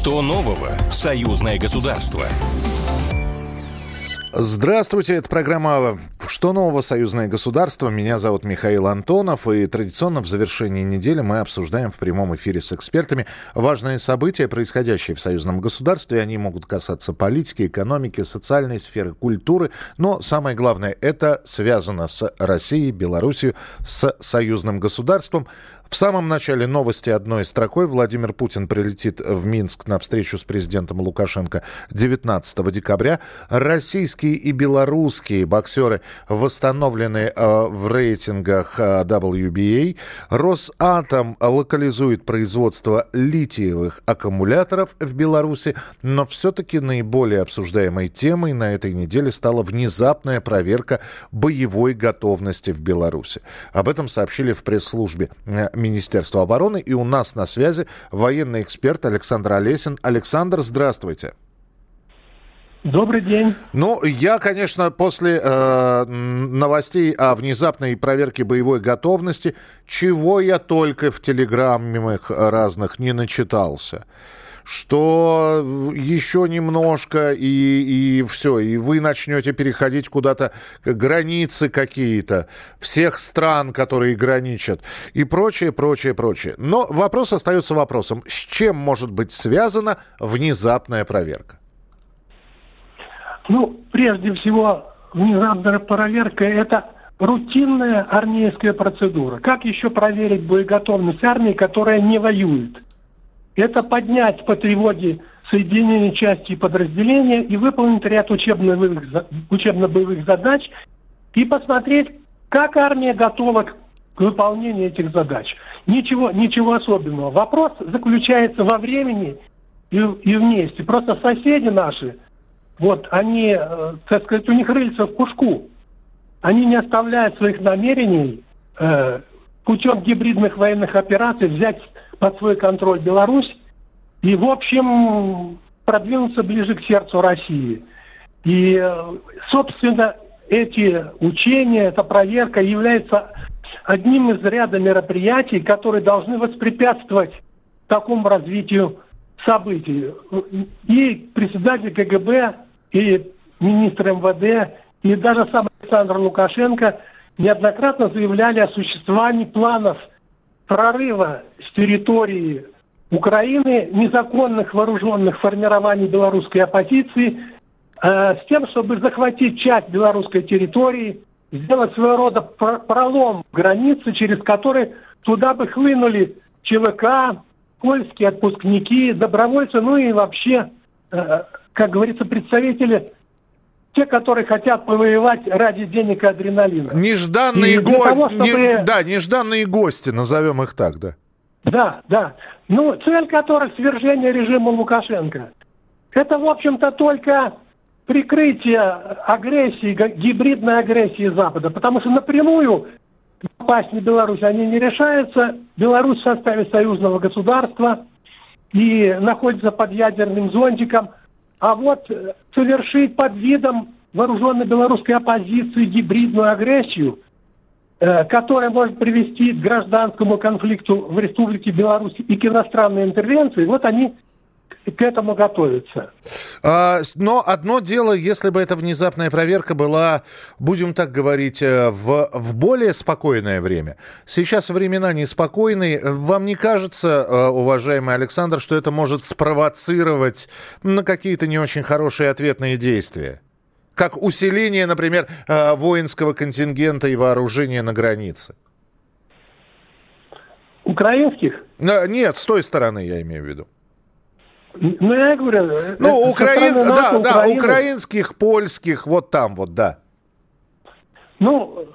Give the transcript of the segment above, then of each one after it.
Что нового в союзное государство? Здравствуйте, это программа «Что нового? Союзное государство». Меня зовут Михаил Антонов, и традиционно в завершении недели мы обсуждаем в прямом эфире с экспертами важные события, происходящие в союзном государстве. Они могут касаться политики, экономики, социальной сферы, культуры, но самое главное, это связано с Россией, Белоруссией, с союзным государством. В самом начале новости одной строкой Владимир Путин прилетит в Минск на встречу с президентом Лукашенко 19 декабря. Российские и белорусские боксеры восстановлены э, в рейтингах э, WBA. Росатом локализует производство литиевых аккумуляторов в Беларуси, но все-таки наиболее обсуждаемой темой на этой неделе стала внезапная проверка боевой готовности в Беларуси. Об этом сообщили в пресс-службе э, Министерства обороны. И у нас на связи военный эксперт Александр Олесин. Александр, здравствуйте. Добрый день. Ну, я, конечно, после э, новостей о внезапной проверке боевой готовности, чего я только в телеграммах разных не начитался что еще немножко и, и все, и вы начнете переходить куда-то границы какие-то всех стран, которые граничат, и прочее, прочее, прочее. Но вопрос остается вопросом, с чем может быть связана внезапная проверка? Ну, прежде всего, внезапная проверка – это рутинная армейская процедура. Как еще проверить боеготовность армии, которая не воюет? Это поднять по тревоге соединения части и подразделения и выполнить ряд учебно-боевых, учебно-боевых задач и посмотреть, как армия готова к выполнению этих задач. Ничего, ничего особенного. Вопрос заключается во времени и, и вместе. Просто соседи наши, вот они, э, так сказать, у них рыльца в пушку. Они не оставляют своих намерений э, путем гибридных военных операций взять под свой контроль Беларусь и, в общем, продвинуться ближе к сердцу России. И, собственно, эти учения, эта проверка является одним из ряда мероприятий, которые должны воспрепятствовать такому развитию событий. И председатель КГБ, и министр МВД, и даже сам Александр Лукашенко неоднократно заявляли о существовании планов прорыва с территории Украины незаконных вооруженных формирований белорусской оппозиции э, с тем, чтобы захватить часть белорусской территории, сделать своего рода пролом границы, через который туда бы хлынули ЧВК, польские отпускники, добровольцы, ну и вообще, э, как говорится, представители те, которые хотят повоевать ради денег и адреналина. Нежданные гости, чтобы... не... да, нежданные гости, назовем их так, да. Да, да. Ну, цель которых свержение режима Лукашенко. Это, в общем-то, только прикрытие агрессии, гибридной агрессии Запада. Потому что напрямую напасть на Беларусь они не решаются. Беларусь в составе союзного государства и находится под ядерным зонтиком – а вот э, совершить под видом вооруженной белорусской оппозиции гибридную агрессию, э, которая может привести к гражданскому конфликту в Республике Беларусь и к иностранной интервенции, вот они к этому готовятся. А, но одно дело, если бы эта внезапная проверка была, будем так говорить, э, в, в более спокойное время. Сейчас времена неспокойные. Вам не кажется, э, уважаемый Александр, что это может спровоцировать на какие-то не очень хорошие ответные действия? Как усиление, например, э, воинского контингента и вооружения на границе? Украинских? Нет, с той стороны я имею в виду. Ну, я говорю... Ну, Украин... да, Украины. да, украинских, польских, вот там вот, да. Ну,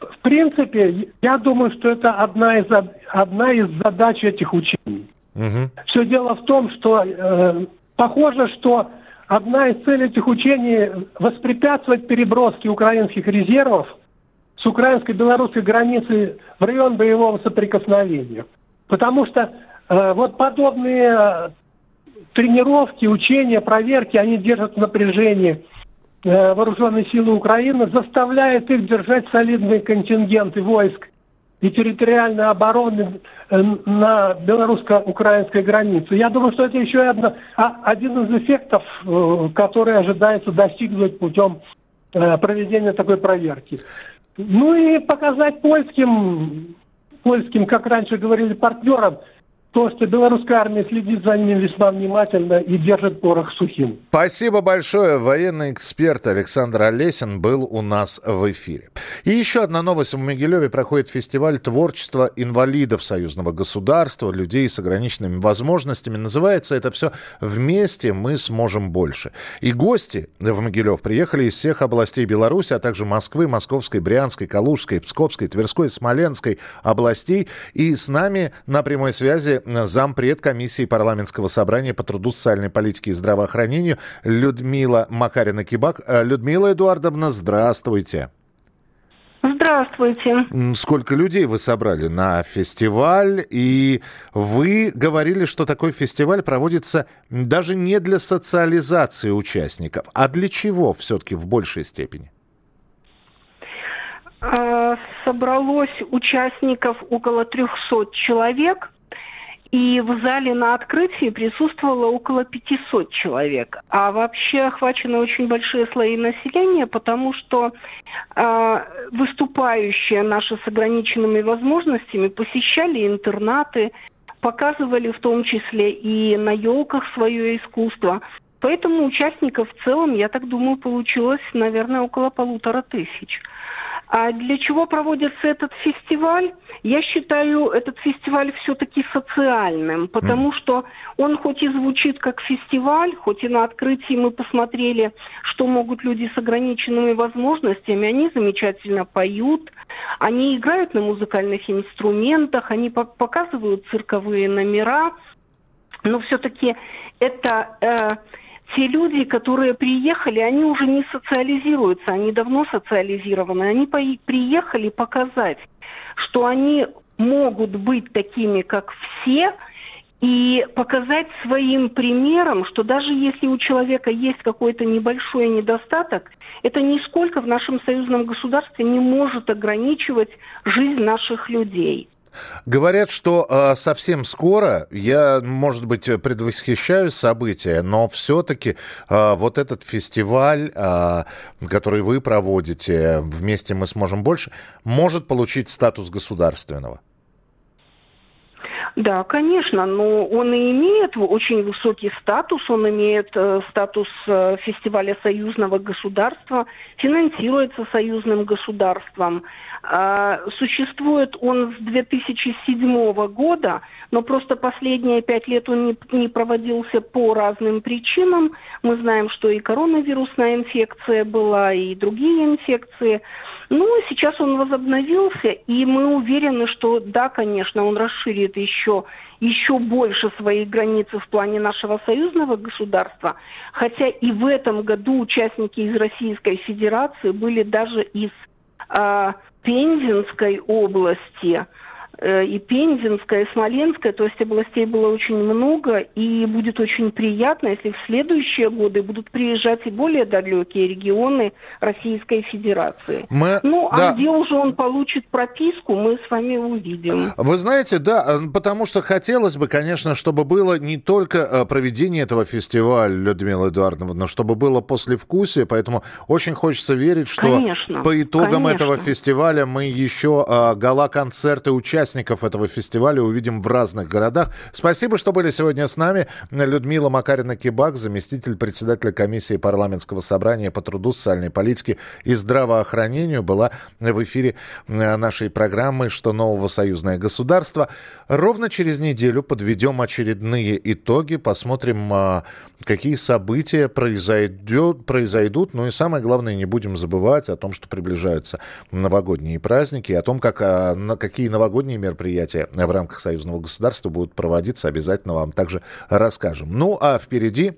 в, в принципе, я думаю, что это одна из, одна из задач этих учений. Угу. Все дело в том, что э, похоже, что одна из целей этих учений воспрепятствовать переброске украинских резервов с украинско-белорусской границы в район боевого соприкосновения. Потому что э, вот подобные тренировки, учения, проверки, они держат напряжение э, вооруженные силы Украины, заставляют их держать солидные контингенты войск и территориальной обороны э, на белорусско-украинской границе. Я думаю, что это еще одно, а, один из эффектов, э, который ожидается достигнуть путем проведения такой проверки. Ну и показать польским, польским, как раньше говорили, партнерам, то, что белорусская армия следит за ним весьма внимательно и держит порох сухим. Спасибо большое. Военный эксперт Александр Олесин был у нас в эфире. И еще одна новость. В Могилеве проходит фестиваль творчества инвалидов союзного государства, людей с ограниченными возможностями. Называется это все «Вместе мы сможем больше». И гости в Могилев приехали из всех областей Беларуси, а также Москвы, Московской, Брянской, Калужской, Псковской, Тверской, Смоленской областей. И с нами на прямой связи зампред комиссии парламентского собрания по труду, социальной политике и здравоохранению Людмила Макарина-Кибак. Э, Людмила Эдуардовна, здравствуйте. Здравствуйте. Сколько людей вы собрали на фестиваль? И вы говорили, что такой фестиваль проводится даже не для социализации участников. А для чего все-таки в большей степени? Э, собралось участников около 300 человек. И в зале на открытии присутствовало около 500 человек. А вообще охвачены очень большие слои населения, потому что э, выступающие наши с ограниченными возможностями посещали интернаты, показывали в том числе и на елках свое искусство. Поэтому участников в целом, я так думаю, получилось, наверное, около полутора тысяч. А для чего проводится этот фестиваль? Я считаю этот фестиваль все-таки социальным, потому mm. что он хоть и звучит как фестиваль, хоть и на открытии мы посмотрели, что могут люди с ограниченными возможностями, они замечательно поют, они играют на музыкальных инструментах, они показывают цирковые номера, но все-таки это э, те люди, которые приехали, они уже не социализируются, они давно социализированы. Они приехали показать, что они могут быть такими, как все, и показать своим примером, что даже если у человека есть какой-то небольшой недостаток, это нисколько в нашем союзном государстве не может ограничивать жизнь наших людей. Говорят, что э, совсем скоро, я, может быть, предвосхищаю события, но все-таки э, вот этот фестиваль, э, который вы проводите, вместе мы сможем больше, может получить статус государственного. Да, конечно, но он и имеет очень высокий статус, он имеет э, статус э, фестиваля союзного государства, финансируется союзным государством. Э, существует он с 2007 года, но просто последние пять лет он не, не проводился по разным причинам. Мы знаем, что и коронавирусная инфекция была, и другие инфекции. Ну, сейчас он возобновился, и мы уверены, что да, конечно, он расширит еще, еще больше свои границы в плане нашего союзного государства. Хотя и в этом году участники из Российской Федерации были даже из э, Пензенской области, и Пензенская, и Смоленская, то есть областей было очень много, и будет очень приятно, если в следующие годы будут приезжать и более далекие регионы Российской Федерации. Мы... Ну, а да. где уже он получит прописку, мы с вами увидим. Вы знаете, да, э, потому что хотелось бы, конечно, чтобы было не только э, проведение этого фестиваля, Людмила Эдуардовна, но чтобы было послевкусие, поэтому очень хочется верить, что конечно, по итогам конечно. этого фестиваля мы еще гала-концерты участников участников этого фестиваля увидим в разных городах. Спасибо, что были сегодня с нами. Людмила Макарина-Кибак, заместитель председателя комиссии парламентского собрания по труду, социальной политике и здравоохранению, была в эфире э, нашей программы «Что нового союзное государство». Ровно через неделю подведем очередные итоги, посмотрим, а, какие события произойдет, произойдут. Ну и самое главное, не будем забывать о том, что приближаются новогодние праздники, о том, как, а, на какие новогодние мероприятия в рамках союзного государства будут проводиться, обязательно вам также расскажем. Ну а впереди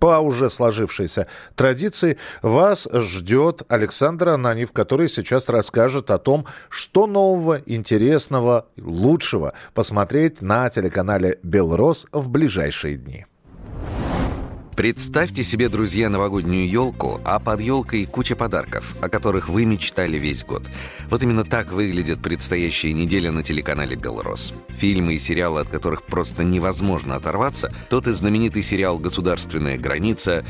по уже сложившейся традиции вас ждет Александр Ананьев, который сейчас расскажет о том, что нового, интересного, лучшего посмотреть на телеканале «Белрос» в ближайшие дни. Представьте себе, друзья, новогоднюю елку, а под елкой куча подарков, о которых вы мечтали весь год. Вот именно так выглядит предстоящая неделя на телеканале «Белрос». Фильмы и сериалы, от которых просто невозможно оторваться, тот и знаменитый сериал «Государственная граница»,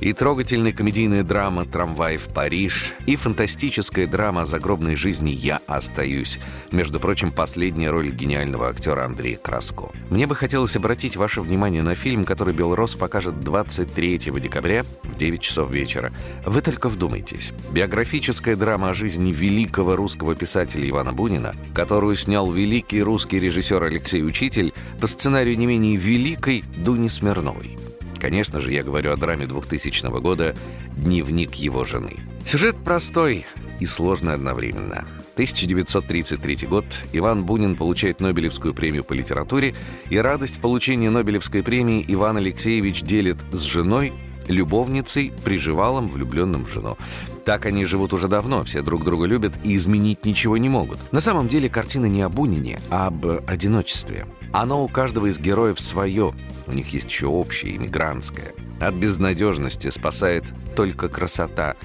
и трогательная комедийная драма «Трамвай в Париж», и фантастическая драма загробной жизни «Я остаюсь». Между прочим, последняя роль гениального актера Андрея Краско. Мне бы хотелось обратить ваше внимание на фильм, который «Белрос» покажет 23 декабря в 9 часов вечера. Вы только вдумайтесь. Биографическая драма о жизни великого русского писателя Ивана Бунина, которую снял великий русский режиссер Алексей Учитель по сценарию не менее великой Дуни Смирновой. Конечно же, я говорю о драме 2000 года «Дневник его жены». Сюжет простой и сложный одновременно. 1933 год. Иван Бунин получает Нобелевскую премию по литературе, и радость получения Нобелевской премии Иван Алексеевич делит с женой, любовницей, приживалом, влюбленным в жену. Так они живут уже давно, все друг друга любят и изменить ничего не могут. На самом деле картина не о Бунине, а об одиночестве. Оно у каждого из героев свое, у них есть еще общее, иммигрантское. От безнадежности спасает только красота.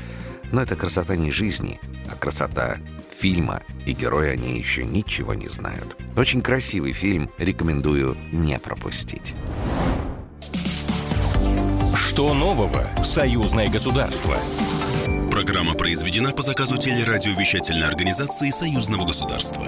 Но это красота не жизни, а красота фильма, и герои о ней еще ничего не знают. Очень красивый фильм, рекомендую не пропустить. Что нового в союзное государство? Программа произведена по заказу телерадиовещательной организации Союзного государства.